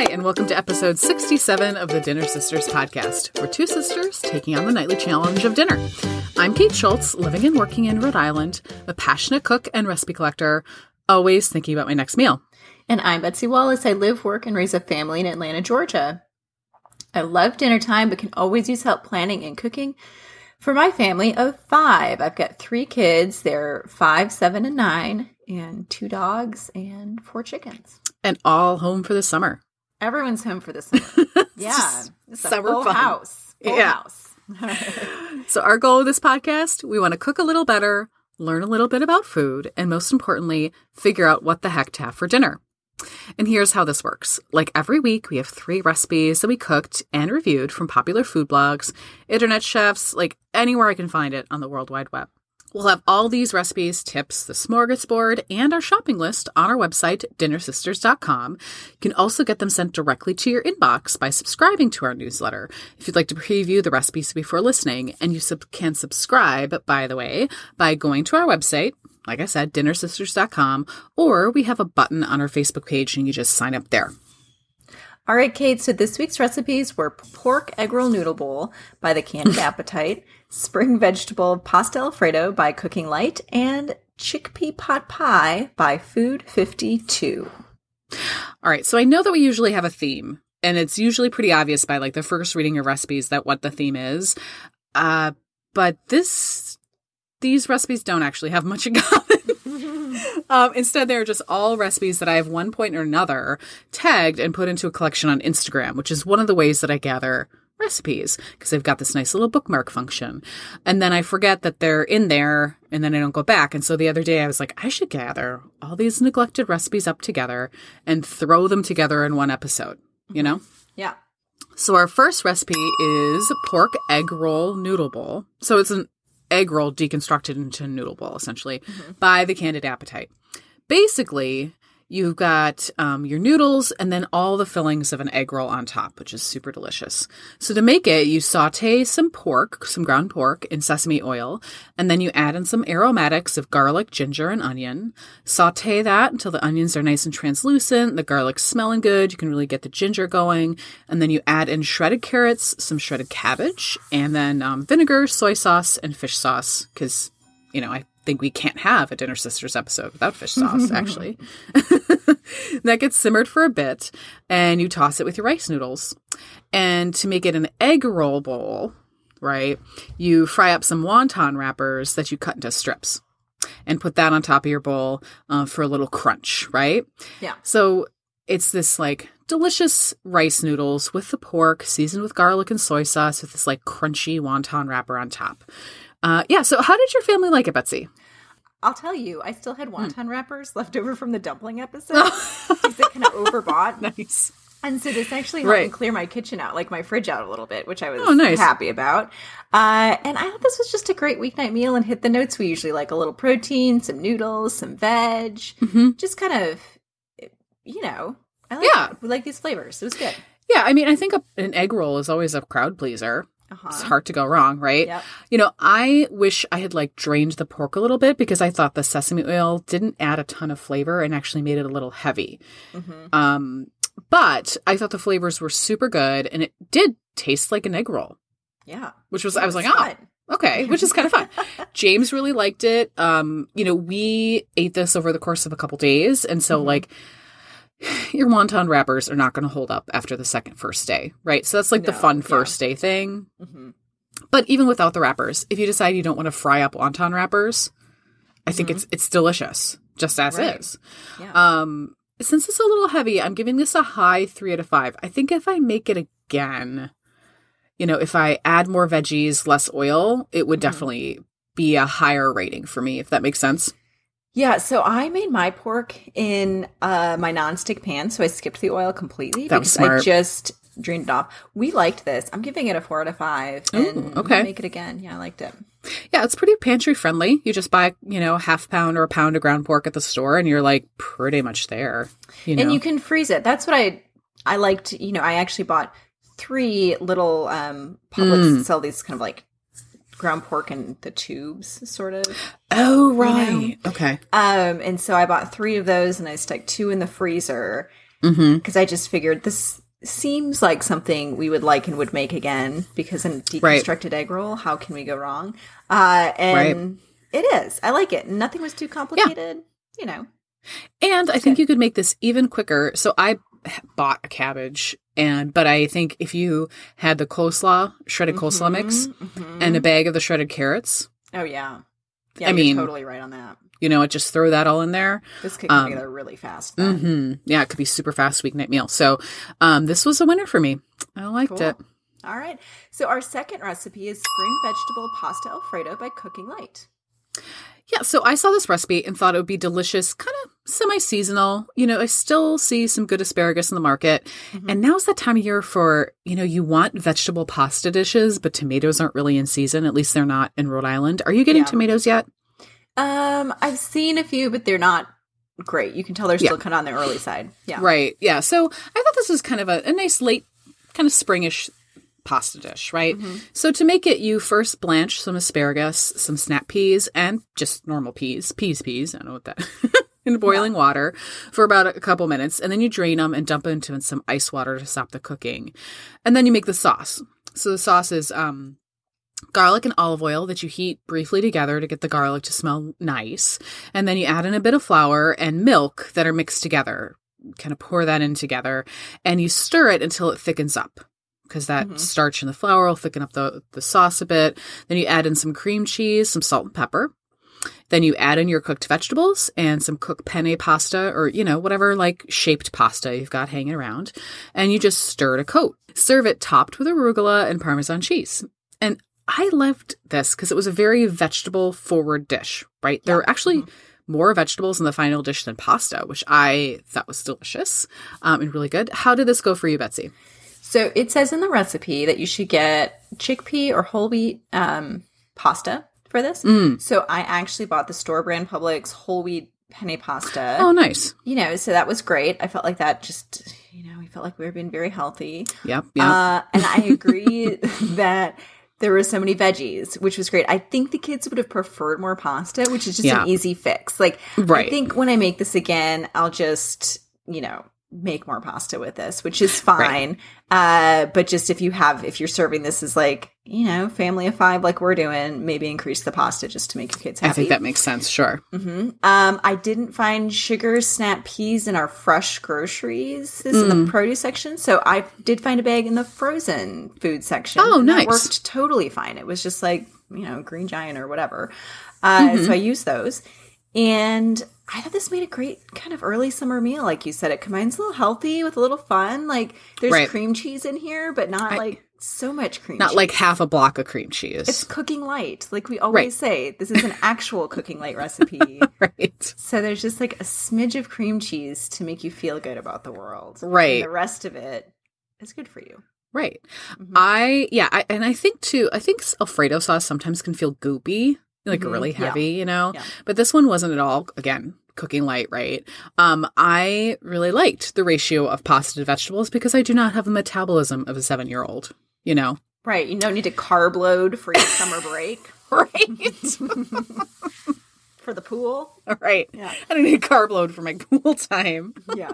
Hi, and welcome to episode 67 of the Dinner Sisters podcast. We're two sisters taking on the nightly challenge of dinner. I'm Kate Schultz, living and working in Rhode Island, a passionate cook and recipe collector, always thinking about my next meal. And I'm Betsy Wallace. I live, work, and raise a family in Atlanta, Georgia. I love dinner time, but can always use help planning and cooking. For my family of five, I've got three kids. They're five, seven, and nine, and two dogs and four chickens. And all home for the summer. Everyone's home for the summer. yeah, it's a summer full fun. house. Full Yeah. house. So, our goal of this podcast we want to cook a little better, learn a little bit about food, and most importantly, figure out what the heck to have for dinner. And here's how this works. Like every week, we have three recipes that we cooked and reviewed from popular food blogs, internet chefs, like anywhere I can find it on the World Wide Web. We'll have all these recipes, tips, the smorgasbord, and our shopping list on our website, dinnersisters.com. You can also get them sent directly to your inbox by subscribing to our newsletter. If you'd like to preview the recipes before listening, and you sub- can subscribe, by the way, by going to our website, like I said, dinnersisters.com, or we have a button on our Facebook page and you just sign up there. All right, Kate. So this week's recipes were pork egg roll noodle bowl by the Candid Appetite, spring vegetable pasta alfredo by Cooking Light, and chickpea pot pie by Food 52. All right, so I know that we usually have a theme, and it's usually pretty obvious by like the first reading of recipes that what the theme is. Uh, but this these recipes don't actually have much in common. um, instead, they're just all recipes that I have one point or another tagged and put into a collection on Instagram, which is one of the ways that I gather recipes because they've got this nice little bookmark function. And then I forget that they're in there and then I don't go back. And so the other day I was like, I should gather all these neglected recipes up together and throw them together in one episode, you mm-hmm. know? Yeah. So our first recipe is pork egg roll noodle bowl. So it's an egg roll deconstructed into a noodle bowl, essentially, mm-hmm. by the Candid Appetite. Basically, you've got um, your noodles and then all the fillings of an egg roll on top, which is super delicious. So to make it, you saute some pork, some ground pork in sesame oil, and then you add in some aromatics of garlic, ginger, and onion. Saute that until the onions are nice and translucent, the garlic's smelling good, you can really get the ginger going, and then you add in shredded carrots, some shredded cabbage, and then um, vinegar, soy sauce, and fish sauce, because, you know, I think we can't have a Dinner Sisters episode without fish sauce, actually. that gets simmered for a bit, and you toss it with your rice noodles. And to make it an egg roll bowl, right, you fry up some wonton wrappers that you cut into strips and put that on top of your bowl uh, for a little crunch, right? Yeah. So it's this like delicious rice noodles with the pork seasoned with garlic and soy sauce with this like crunchy wonton wrapper on top. Uh, yeah. So how did your family like it, Betsy? I'll tell you, I still had Hmm. wonton wrappers left over from the dumpling episode. because they kind of overbought. Nice. And so this actually helped me clear my kitchen out, like my fridge out a little bit, which I was Oh, nice. happy about. Uh, and I thought this was just a great weeknight meal and hit the notes we usually like a little protein, some noodles, some veg, Mhm. just kind of, you know, I like, Yeah. we like these flavors. It was good. Yeah, I mean, I think a, an egg roll is always a crowd pleaser. Uh-huh. It's hard to go wrong, right? Yep. You know, I wish I had like drained the pork a little bit because I thought the sesame oil didn't add a ton of flavor and actually made it a little heavy. Mhm. Um, but I thought the flavors were super good and it did taste like an egg roll, Yeah. which was It I was was like, fun. oh, okay, which is kind of fun. James really liked it. Um, you know, we ate this over the course of a couple days, and so Mhm. like your wonton wrappers are not going to hold up after the second first day, right? So that's like the No, fun yeah. first day thing. Mhm. But even without the wrappers, if you decide you don't want to fry up wonton wrappers, I think Mhm. it's it's delicious just as Right. is. Yeah. Um, since it's a little heavy, I'm giving this a high three out of five. I think if I make it again, you know, if I add more veggies, less oil, it would Mhm. definitely be a higher rating for me. If that makes sense. Yeah, so I made my pork in uh, my nonstick pan, so I skipped the oil completely That because I just drained it off. We liked this. I'm giving it a four out of five. Ooh, okay. Make it again. Yeah, I liked it. Yeah, it's pretty pantry friendly. You just buy, you know, a half pound or a pound of ground pork at the store, and you're like pretty much there. You know, And you can freeze it. That's what I I liked. You know, I actually bought three little um Publix Mm. sell these kind of like ground pork in the tubes, sort of. oh know? right, okay. Um, and so I bought three of those, and I stuck two in the freezer. Mm-hmm. because I just figured this seems like something we would like and would make again because in deconstructed egg roll, how can we go wrong? Uh, and it is. I like it. Nothing was too complicated. You know. And I think you could make this even quicker. So I bought a cabbage and but I think if you had the coleslaw, shredded coleslaw mix Mhm. and a bag of the shredded carrots, oh yeah, yeah. I you're mean- totally right on that. you know, just throw that all in there. This could come um, together really fast. then. hmm Yeah, it could be super fast weeknight meal. So um this was a winner for me. I liked Cool. it. All right. So our second recipe is spring vegetable pasta alfredo by Cooking Light. Yeah, so I saw this recipe and thought it would be delicious, kind of semi seasonal. You know, I still see some good asparagus in the market. Mm-hmm. And now's that time of year for, you know, you want vegetable pasta dishes, but tomatoes aren't really in season. At least they're not in Rhode Island. Are you getting Yeah. tomatoes yet? Um, I've seen a few, but they're not great. You can tell they're Yeah. still kind of on the early side. Yeah. Right. Yeah. So I thought this was kind of a, a nice late, kind of springish pasta dish, right? Mm-hmm. So to make it, you first blanch some asparagus, some snap peas, and just normal peas, peas, peas. I don't know what that. In boiling water for about a couple minutes, and then you drain them and dump into some ice water to stop the cooking, and then you make the sauce. So the sauce is um, garlic and olive oil that you heat briefly together to get the garlic to smell nice, and then you add in a bit of flour and milk that are mixed together. Kind of pour that in together, and you stir it until it thickens up because that Mhm. starch in the flour will thicken up the, the sauce a bit. Then you add in some cream cheese, some salt and pepper. Then you add in your cooked vegetables and some cooked penne pasta or, you know, whatever like shaped pasta you've got hanging around. And you just stir it a coat. Serve it topped with arugula and Parmesan cheese. And I loved this because it was a very vegetable forward dish, right? There Yeah. were actually more vegetables in the final dish than pasta, which I thought was delicious um, and really good. How did this go for you, Betsy? So it says in the recipe that you should get chickpea or whole wheat um, pasta for this. Mm. So I actually bought the store brand Publix whole wheat penne pasta. Oh, nice. You know, so that was great. I felt like that just, you know, we felt like we were being very healthy. Yep. Yep. Uh, and I agree that there were so many veggies, which was great. I think the kids would have preferred more pasta, which is just Yeah. an easy fix. Like, Right. I think when I make this again, I'll just, you know, make more pasta with this, which is fine. Uh, but just if you have, if you're serving this as like, you know, family of five, like we're doing, maybe increase the pasta just to make your kids happy. I think that makes sense. Sure. hmm Um, I didn't find sugar snap peas in our fresh groceries. This is in Mm. the produce section, so I did find a bag in the frozen food section. Oh, nice. worked totally fine. It was just like you know Green Giant or whatever. Uh, Mm-hmm. So I used those, and I thought this made a great kind of early summer meal. Like you said, it combines a little healthy with a little fun. Like there's Right. cream cheese in here, but not I- like so much cream. Not cheese. like half a block of cream cheese. it's cooking light. Like we always Right. say, this is an actual cooking light recipe. right. So there's just like a smidge of cream cheese to make you feel good about the world. Right. And the rest of it is good for you. Right. Mhm. I yeah, I, and I think too. I think Alfredo sauce sometimes can feel goopy, like Mhm. really Yeah. heavy, you know. Yeah. But this one wasn't at all. Again, cooking light, right? Um, I really liked the ratio of pasta to vegetables because I do not have the metabolism of a seven-year-old. You know. Right. You don't need to carb load for your summer break Right. for the pool. right. Yeah. I don't need a carb load for my pool time. Yeah.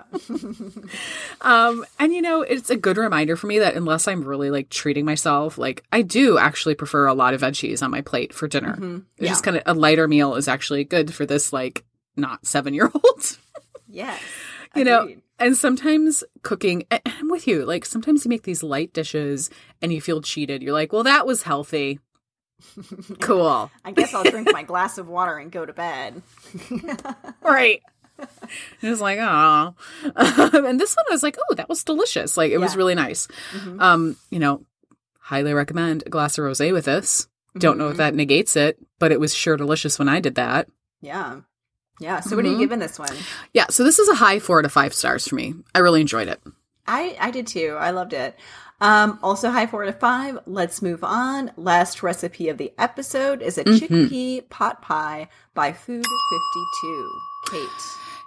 Um, and you know, it's a good reminder for me that unless I'm really like treating myself, like I do actually prefer a lot of veggies on my plate for dinner. Mhm. It's Yeah. just kind of a lighter meal is actually good for this like not seven year olds. Yes. You know, Agreed. and sometimes cooking, and I'm with you. Like sometimes you make these light dishes and you feel cheated. You're like, well, that was healthy. Cool. I guess I'll drink my glass of water and go to bed. Right. It was like, oh. and this one I was like, oh, that was delicious. Like it was really nice. Mhm. Um, you know, highly recommend a glass of rosé with this. Don't know if Mhm. that negates it, but it was sure delicious when I did that. Yeah. Yeah. So what are you Mhm. giving this one? Yeah, so this is a high four to five stars for me. I really enjoyed it. I I did too. I loved it. Um, also high four to five. Let's move on. Last recipe of the episode is a Mhm. chickpea pot pie by Food Fifty Two. Kate.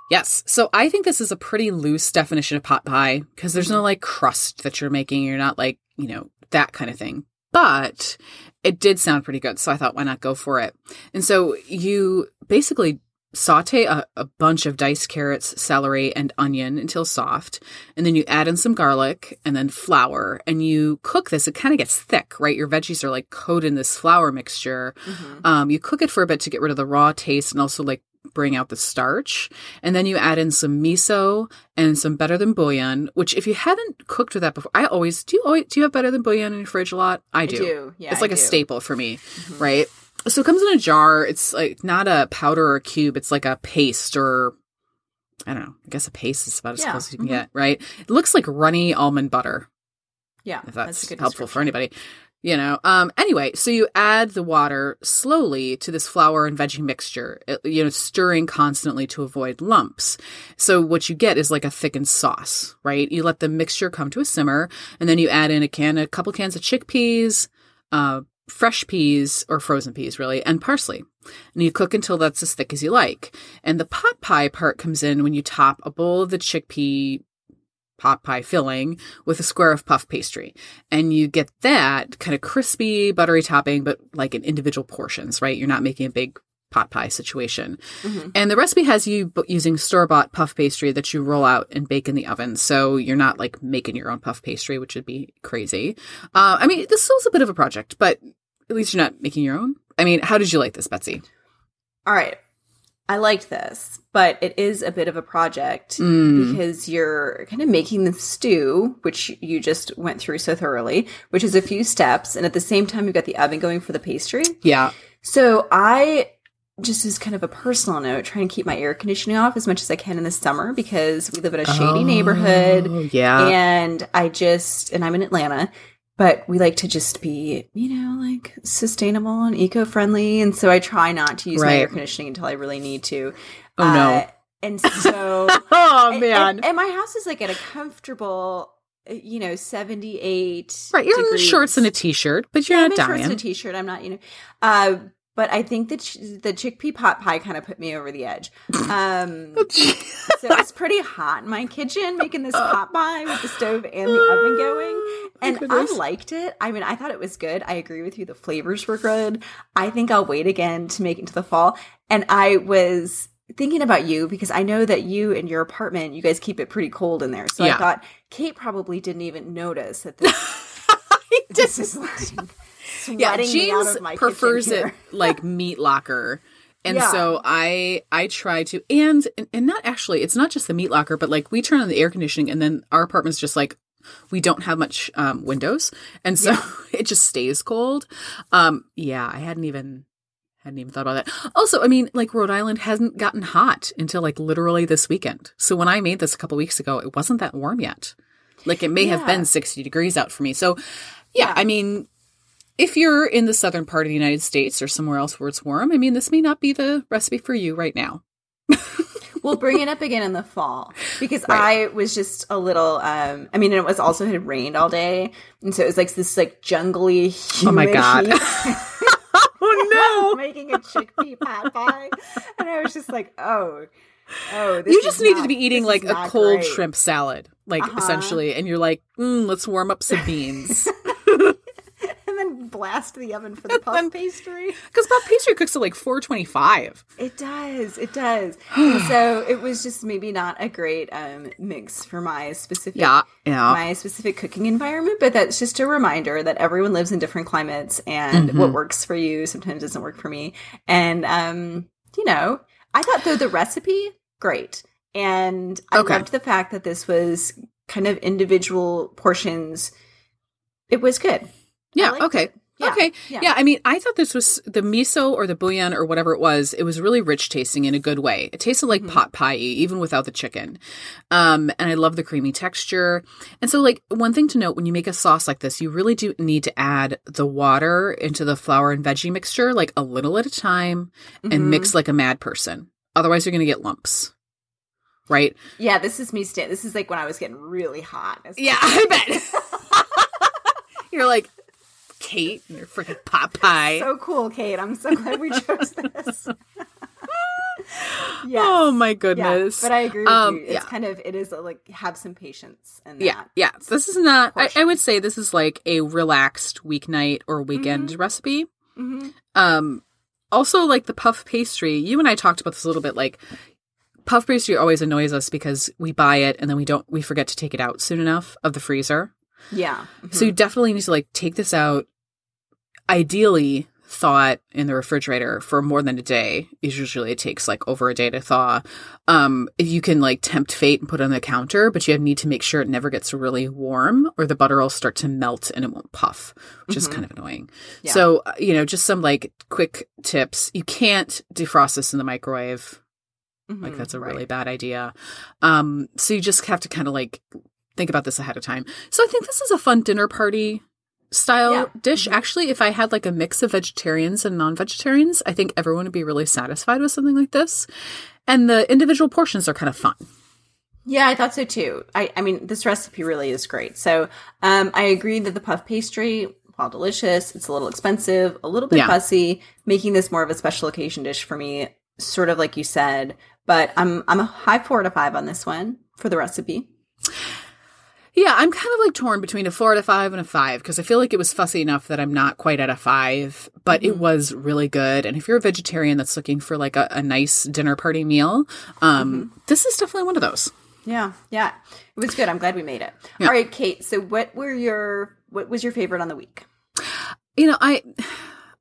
Yes. So I think this is a pretty loose definition of pot pie because there's no like crust that you're making. You're not like, you know, that kind of thing. But it did sound pretty good. So I thought, why not go for it? And so you basically saute a, a bunch of diced carrots, celery, and onion until soft. And then you add in some garlic and then flour. And you cook this. It kind of gets thick, right? Your veggies are like coated in this flour mixture. Mhm. Um, you cook it for a bit to get rid of the raw taste and also like bring out the starch. And then you add in some miso and some better than bouillon, which if you haven't cooked with that before, I always do you always do you have better than bouillon in your fridge a lot? I I do. do. Yeah, it's like a staple for me, Mhm. right? So it comes in a jar. It's like not a powder or a cube. It's like a paste or I don't know. I guess a paste is about as Yeah, close as you can mhm. get, right? It looks like runny almond butter Yeah, if that's, a good helpful for anybody. You know. Um. Anyway, so you add the water slowly to this flour and veggie mixture. it- you know, stirring constantly to avoid lumps. So what you get is like a thickened sauce, right? You let the mixture come to a simmer, and then you add in a can, a couple cans of chickpeas, uh, fresh peas or frozen peas, really, and parsley. And you cook until that's as thick as you like. And the pot pie part comes in when you top a bowl of the chickpea pot pie filling with a square of puff pastry. And you get that kind of crispy, buttery topping, but like in individual portions, right? You're not making a big pot pie situation. Mhm. And the recipe has you using store bought puff pastry that you roll out and bake in the oven. So you're not like making your own puff pastry, which would be crazy. Uh, I mean, this is a bit of a project, but at least you're not making your own. I mean, how did you like this, Betsy? All right. I liked this, but it is a bit of a project Mm. because you're kind of making the stew, which you just went through so thoroughly, which is a few steps. And at the same time, you've got the oven going for the pastry. Yeah. So I just as kind of a personal note, try and keep my air conditioning off as much as I can in the summer because we live in a shady neighborhood Oh, Yeah. and I just and I'm in Atlanta, but we like to just be, you know, like sustainable and eco-friendly, and so I try not to use my air conditioning until I really need to. Oh, Uh, no. And so, oh man. and, and my house is like at a comfortable, uh, you know, seventy-eight. right. You're in shorts and a t-shirt, but you're Yeah, I'm not in shorts and a t-shirt. I'm not, you know. Uh, but I think that the chickpea pot pie kind of put me over the edge. Um, so it's pretty hot in my kitchen making this pot pie with the stove and the oven going. And I liked it. I mean, I thought it was good. I agree with you. The flavors were good. I think I'll wait again to make it into the fall. And I was thinking about you because I know that you and your apartment, you guys keep it pretty cold in there. So Yeah. I thought Kate probably didn't even notice that this, this is like yeah, James prefers it like meat locker. And Yeah. so I I try to and and not actually it's not just the meat locker but like we turn on the air conditioning and then our apartment's just like we don't have much um windows and so it just stays cold. Um yeah, I hadn't even hadn't even thought about that. Also, I mean, like Rhode Island hasn't gotten hot until like literally this weekend. So when I made this a couple weeks ago, it wasn't that warm yet. Like it may have been 60 degrees out for me. So yeah, Yeah. I mean, if you're in the southern part of the United States or somewhere else where it's warm, I mean, this may not be the recipe for you right now. We'll bring it up again in the fall because Right. I was just a little. um I mean, it was also had rained all day, and so it was like this like jungly. Oh my God. Oh making a chickpea pot pie, and I was just like, oh, oh. This you just needed not- to be eating like a cold great. shrimp salad, like Uh-huh. essentially, and you're like, mm, let's warm up some beans. And then blast the oven for the puff then- pastry. Because puff pastry cooks at like 425. It does. It does. so it was just maybe not a great um, mix for my specific Yeah, yeah. my specific cooking environment, but that's just a reminder that everyone lives in different climates and what works for you sometimes doesn't work for me. And um, you know, I thought though the recipe great. And I Okay. loved the fact that this was kind of individual portions. It was good. Yeah. liked Okay. Yeah, Okay. yeah. Yeah. I mean, I thought this was the miso or the bouillon or whatever it was. It was really rich tasting in a good way. It tasted like Mhm. pot pie, even without the chicken. Um, and I love the creamy texture. And so, like, one thing to note when you make a sauce like this, you really do need to add the water into the flour and veggie mixture, like a little at a time, and Mhm. mix like a mad person. Otherwise, you're going to get lumps. Right? Yeah, this is me. Sta- this is like when I was getting really hot. Yeah, I bet. you're like, Kate and your freaking pot pie. so cool, Kate. I'm so glad we chose this. yes. Oh my Yeah, goodness. but I agree with Um, you. It's yeah. kind of it is a, like have some patience and Yeah, yeah. So this is not. I, I would say this is like a relaxed weeknight or weekend recipe. hmm Um, also like the puff pastry. You and I talked about this a little bit. Like puff pastry always annoys us because we buy it and then we don't we forget to take it out soon enough of the freezer. Yeah. So you definitely need to like take this out. Ideally, thaw it in the refrigerator for more than a day. Usually, it takes like over a day to thaw. Um, you can like tempt fate and put it on the counter, but you need to make sure it never gets really warm, or the butter will start to melt and it won't puff, which is kind of annoying. Yeah. So uh, you know, just some like quick tips. You can't defrost this in the microwave. Like Mhm, that's a right. really bad idea. Um, so you just have to kind of like think about this ahead of time. So I think this is a fun dinner party style Yeah. dish. Actually, if I had like a mix of vegetarians and non-vegetarians, I think everyone would be really satisfied with something like this. And the individual portions are kind of fun. Yeah, I thought so too. I, I mean, this recipe really is great. So, um, I agree that the puff pastry, while delicious, it's a little expensive, a little bit Yeah. fussy, making this more of a special occasion dish for me, sort of like you said. But I'm I'm a high four to five on this one for the recipe. Yeah, I'm kind of like torn between a four out of five and a five because I feel like it was fussy enough that I'm not quite at a five, but it was really good. And if you're a vegetarian that's looking for like a, a nice dinner party meal, um, this is definitely one of those. Yeah, yeah, it was good. I'm glad we made it. Yeah. All right, Kate. So, what were your what was your favorite on the week? You know, I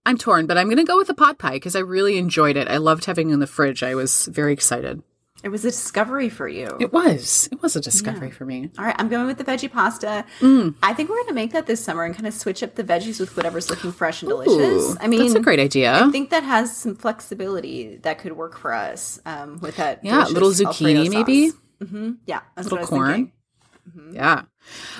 I'm torn, but I'm going to go with the pot pie because I really enjoyed it. I loved having it in the fridge. I was very excited. It was a discovery for you. It was. It was a discovery for me. All right, I'm going with the veggie pasta. Mm. I think we're going to make that this summer and kind of switch up the veggies with whatever's looking fresh and delicious. Ooh, I mean, that's a great idea. I think that has some flexibility that could work for us um, with that. Yeah, little zucchini maybe? hmm Yeah, that's Little what I was corn. Thinking. Yeah.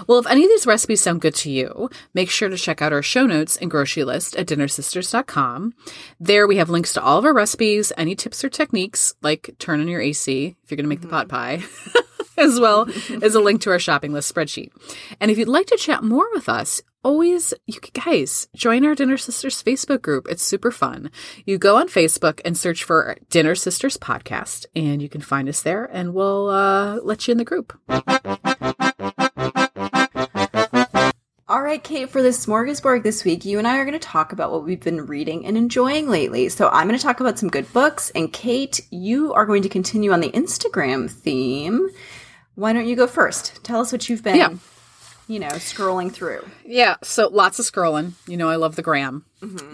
Well, if any of these recipes sound good to you, make sure to check out our show notes and grocery list at dinnersisters.com. There we have links to all of our recipes, any tips or techniques, like turn on your AC if you're going to make the pot pie, as well as a link to our shopping list spreadsheet. And if you'd like to chat more with us, always, you guys, join our Dinner Sisters Facebook group. It's super fun. You go on Facebook and search for Dinner Sisters Podcast, and you can find us there, and we'll uh, let you in the group. Right, Kate, for the smorgasbord this week, you and I are going to talk about what we've been reading and enjoying lately. So I'm going to talk about some good books, and Kate, you are going to continue on the Instagram theme. Why don't you go first? Tell us what you've been, Yeah. you know, scrolling through. Yeah, so lots of scrolling. You know, I love the gram.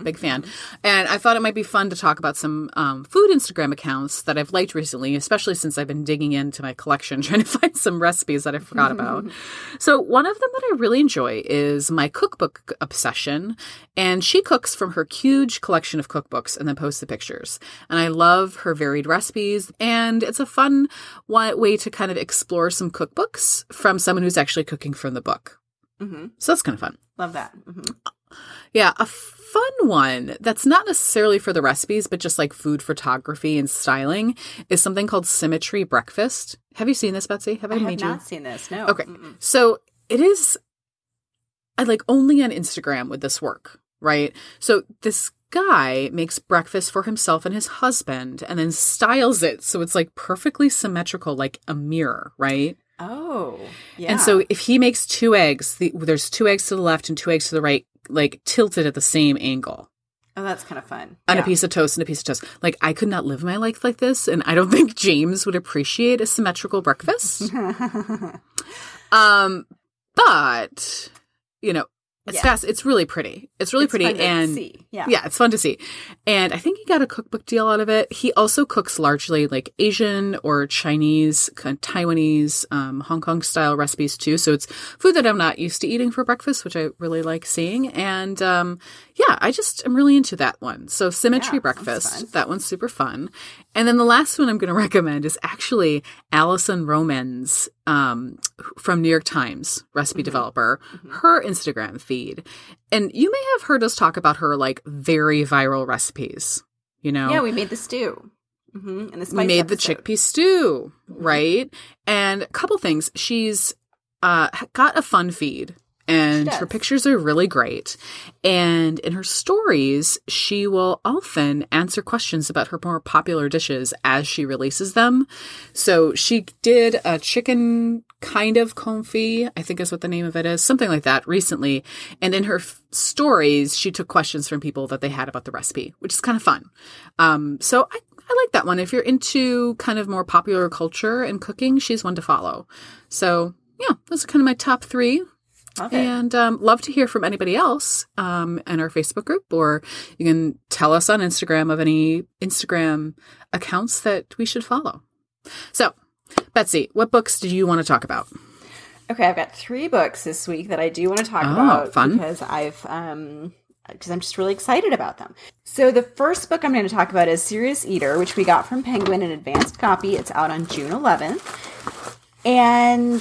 Big fan. And I thought it might be fun to talk about some um, food Instagram accounts that I've liked recently, especially since I've been digging into my collection trying to find some recipes that I forgot about. So, one of them that I really enjoy is my cookbook obsession. And she cooks from her huge collection of cookbooks and then posts the pictures. And I love her varied recipes. And it's a fun way to kind of explore some cookbooks from someone who's actually cooking from the book. hmm So, that's kind of fun. Love that. hmm Yeah, a fun one that's not necessarily for the recipes, but just like food photography and styling is something called Symmetry Breakfast. Have you seen this, Betsy? Have I, I have not you? seen this. No. Okay. Mm-mm. So it is, I like only on Instagram would this work, right? So this guy makes breakfast for himself and his husband and then styles it so it's like perfectly symmetrical, like a mirror, right? Oh, yeah. And so if he makes two eggs, the, there's two eggs to the left and two eggs to the right, like tilted at the same angle. oh, that's kind of fun. on Yeah. a piece of toast and a piece of toast. Like I could not live my life like this, and I don't think James would appreciate a symmetrical breakfast. um, but you know, it's Yeah. fast. It's really pretty. It's really It's pretty, and. Yeah. yeah, it's fun to see. And I think he got a cookbook deal out of it. He also cooks largely like Asian or Chinese, kind of Taiwanese, um, Hong Kong style recipes too. So it's food that I'm not used to eating for breakfast, which I really like seeing. And um, yeah, I just am really into that one. So Symmetry Yeah, Breakfast, that one's super fun. And then the last one I'm going to recommend is actually Alison Roman's um, from New York Times, recipe Mm-hmm. developer, her Instagram feed. And you may have heard us talk about her like very viral recipes. You know, Yeah, we made the stew. hmm And the spice we made the chickpea stew, right? And a couple things. She's uh, got a fun feed. And her pictures are really great. And in her stories, she will often answer questions about her more popular dishes as she releases them. So she did a chicken kind of confit, I think is what the name of it is, something like that recently. And in her f- stories, she took questions from people that they had about the recipe, which is kind of fun. Um, so I, I like that one. If you're into kind of more popular culture and cooking, she's one to follow. So yeah, those are kind of my top three. It. And um, love to hear from anybody else um, in our Facebook group, or you can tell us on Instagram of any Instagram accounts that we should follow. So, Betsy, what books do you want to talk about? Okay, I've got three books this week that I do want to talk Oh, about fun. because I've um because I'm just really excited about them. So the first book I'm going to talk about is Serious Eater, which we got from Penguin in advanced copy. It's out on June 11th. And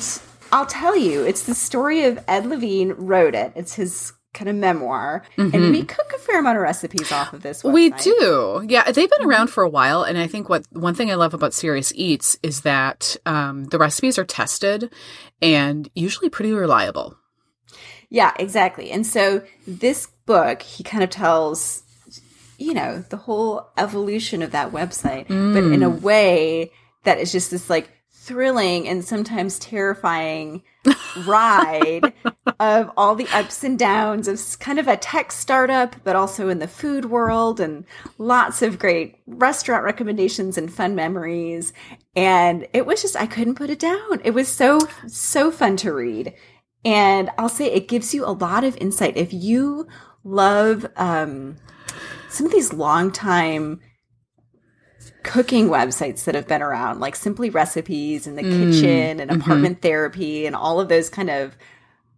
I'll tell you, it's the story of Ed Levine wrote it. It's his kind of memoir. And we cook a fair amount of recipes off of this website. Mm-hmm. We do. Yeah, they've been around for a while. And I think what one thing I love about Serious Eats is that um, the recipes are tested and usually pretty reliable. Yeah, exactly. And so this book, he kind of tells, you know, the whole evolution of that website, but in a way that is just this like thrilling and sometimes terrifying ride of all the ups and downs of kind of a tech startup, but also in the food world and lots of great restaurant recommendations and fun memories. And it was just, I couldn't put it down. It was so, so fun to read. And I'll say it gives you a lot of insight. If you love um, some of these long time cooking websites that have been around, like Simply Recipes and The Kitchn and Apartment Therapy and all of those kind of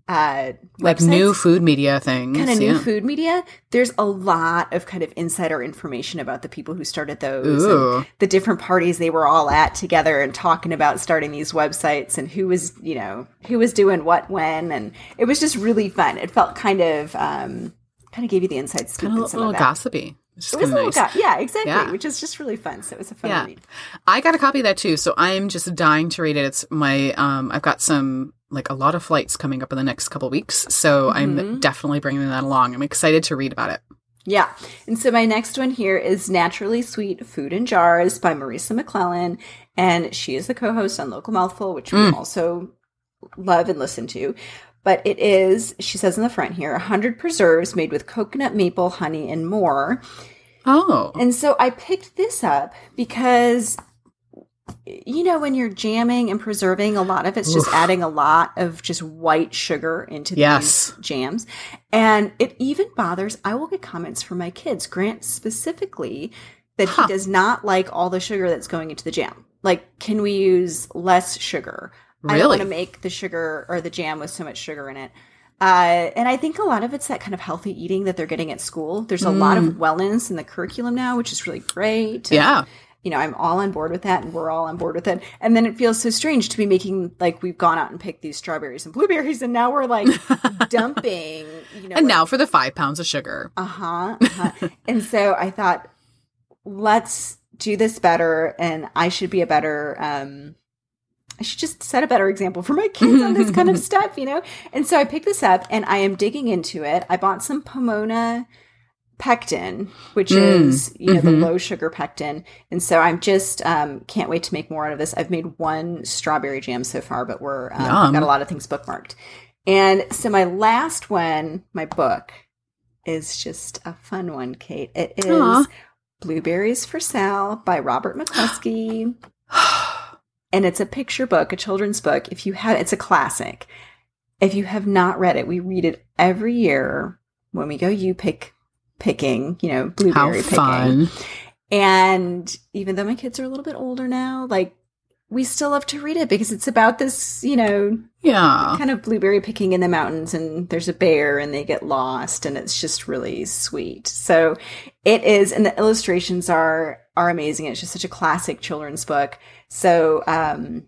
uh, Like new food media things. kind of new yeah. food media, there's a lot of kind of insider information about the people who started those, and the different parties they were all at together, and talking about starting these websites and who was, you know, who was doing what when, and it was just really fun. It felt kind of, um, kind of gave you the inside scoop. Kind of a little gossipy. Which It was a little, go- yeah, exactly, Yeah. which is just really fun. So it was a fun Yeah. read. I got a copy of that too, so I'm just dying to read it. It's my um I've got some like a lot of flights coming up in the next couple weeks, so Mm-hmm. I'm definitely bringing that along. I'm excited to read about it. Yeah. And so my next one here is Naturally Sweet Food in Jars by Marisa McClellan. And she is the co host on Local Mouthful, which we also love and listen to. But it is, she says in the front here, 100 preserves made with coconut, maple, honey, and more. Oh, And so I picked this up because, you know, when you're jamming and preserving, a lot of it's just adding a lot of just white sugar into Yes. these jams. And it even bothers, I will get comments from my kids, Grant specifically, that Huh. he does not like all the sugar that's going into the jam. Like, can we use less sugar? I don't want to make the sugar or the jam with so much sugar in it. Uh, and I think a lot of it's that kind of healthy eating that they're getting at school. There's a lot of wellness in the curriculum now, which is really great. And, yeah. You know, I'm all on board with that and we're all on board with it. And then it feels so strange to be making, like, we've gone out and picked these strawberries and blueberries and now we're like dumping, you know. And now for the five pounds of sugar. Uh huh. uh-huh. and so I thought, let's do this better and I should be a better, um, I should just set a better example for my kids on this kind of stuff, you know? And so I picked this up and I am digging into it. I bought some Pomona pectin, which is, you know, the low sugar pectin. And so I'm just, um, can't wait to make more out of this. I've made one strawberry jam so far, but we're, um, I've got a lot of things bookmarked. And so my last one, my book, is just a fun one, Kate. It is Aw. Blueberries for Sal by Robert McCloskey and it's a picture book, a children's book. If you have, it's a classic. If you have not read it, we read it every year when we go you pick picking, you know, blueberry picking. fun. And even though my kids are a little bit older now, like we still love to read it because it's about this, you know, Yeah. kind of blueberry picking in the mountains and there's a bear and they get lost and it's just really sweet. So it is and the illustrations are are amazing. It's just such a classic children's book. So um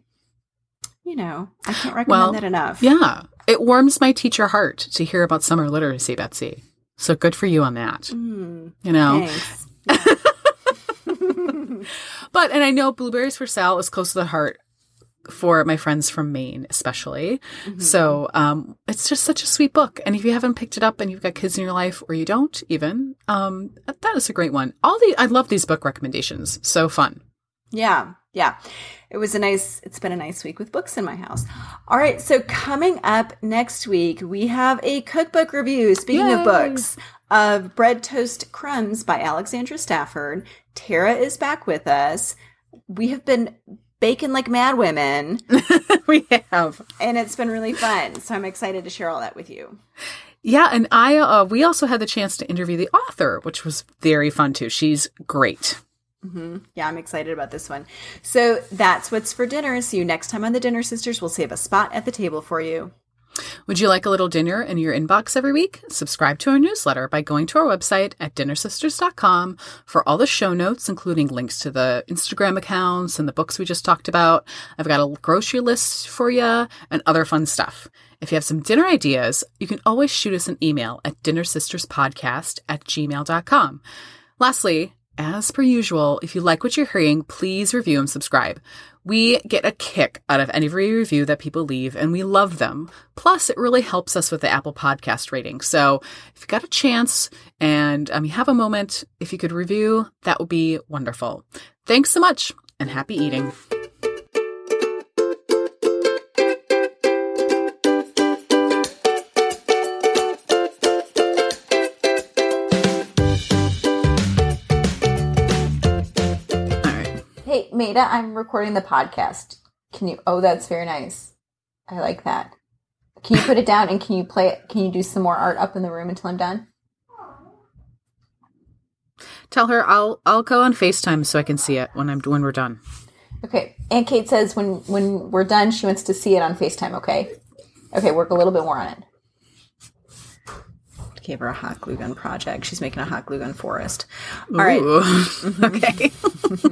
you know, I can't recommend Well, that enough. Yeah. It warms my teacher heart to hear about summer literacy, Betsy. So good for you on that. Mm, You know? But, and I know Blueberries for Sal is close to the heart for my friends from Maine, especially. So um, it's just such a sweet book. And if you haven't picked it up and you've got kids in your life, or you don't even, um, that is a great one. All the I love these book recommendations. So fun. Yeah, yeah. It was a nice, it's been a nice week with books in my house. All right, so coming up next week, we have a cookbook review. Speaking of books, of Bread Toast Crumbs by Alexandra Stafford. Tara is back with us. We have been baking like mad women, we have. and it's been really fun. So I'm excited to share all that with you. Yeah, and I uh, we also had the chance to interview the author, which was very fun too. She's great. Yeah, I'm excited about this one. So that's what's for dinner. See you next time on the Dinner Sisters. We'll save a spot at the table for you. Would you like a little dinner in your inbox every week? Subscribe to our newsletter by going to our website at dinnersisters.com for all the show notes, including links to the Instagram accounts and the books we just talked about. I've got a grocery list for you and other fun stuff. If you have some dinner ideas, you can always shoot us an email at dinnersisterspodcast at gmail.com. Lastly, as per usual, if you like what you're hearing, please review and subscribe. We get a kick out of every review that people leave, and we love them. Plus, it really helps us with the Apple Podcast rating. So, if you got a chance and um, you have a moment, if you could review, that would be wonderful. Thanks so much, and happy eating. Maida, I'm recording the podcast. Can you? Oh, that's very nice. I like that. Can you put it down and can you play it? Can you do some more art up in the room until I'm done? Tell her I'll I'll go on FaceTime so I can see it when I'm when we're done. Okay. Aunt Kate says when when we're done, she wants to see it on Facetime. Okay. Okay. Work a little bit more on it. Gave her a hot glue gun project. She's making a hot glue gun forest. All right. Ooh. okay.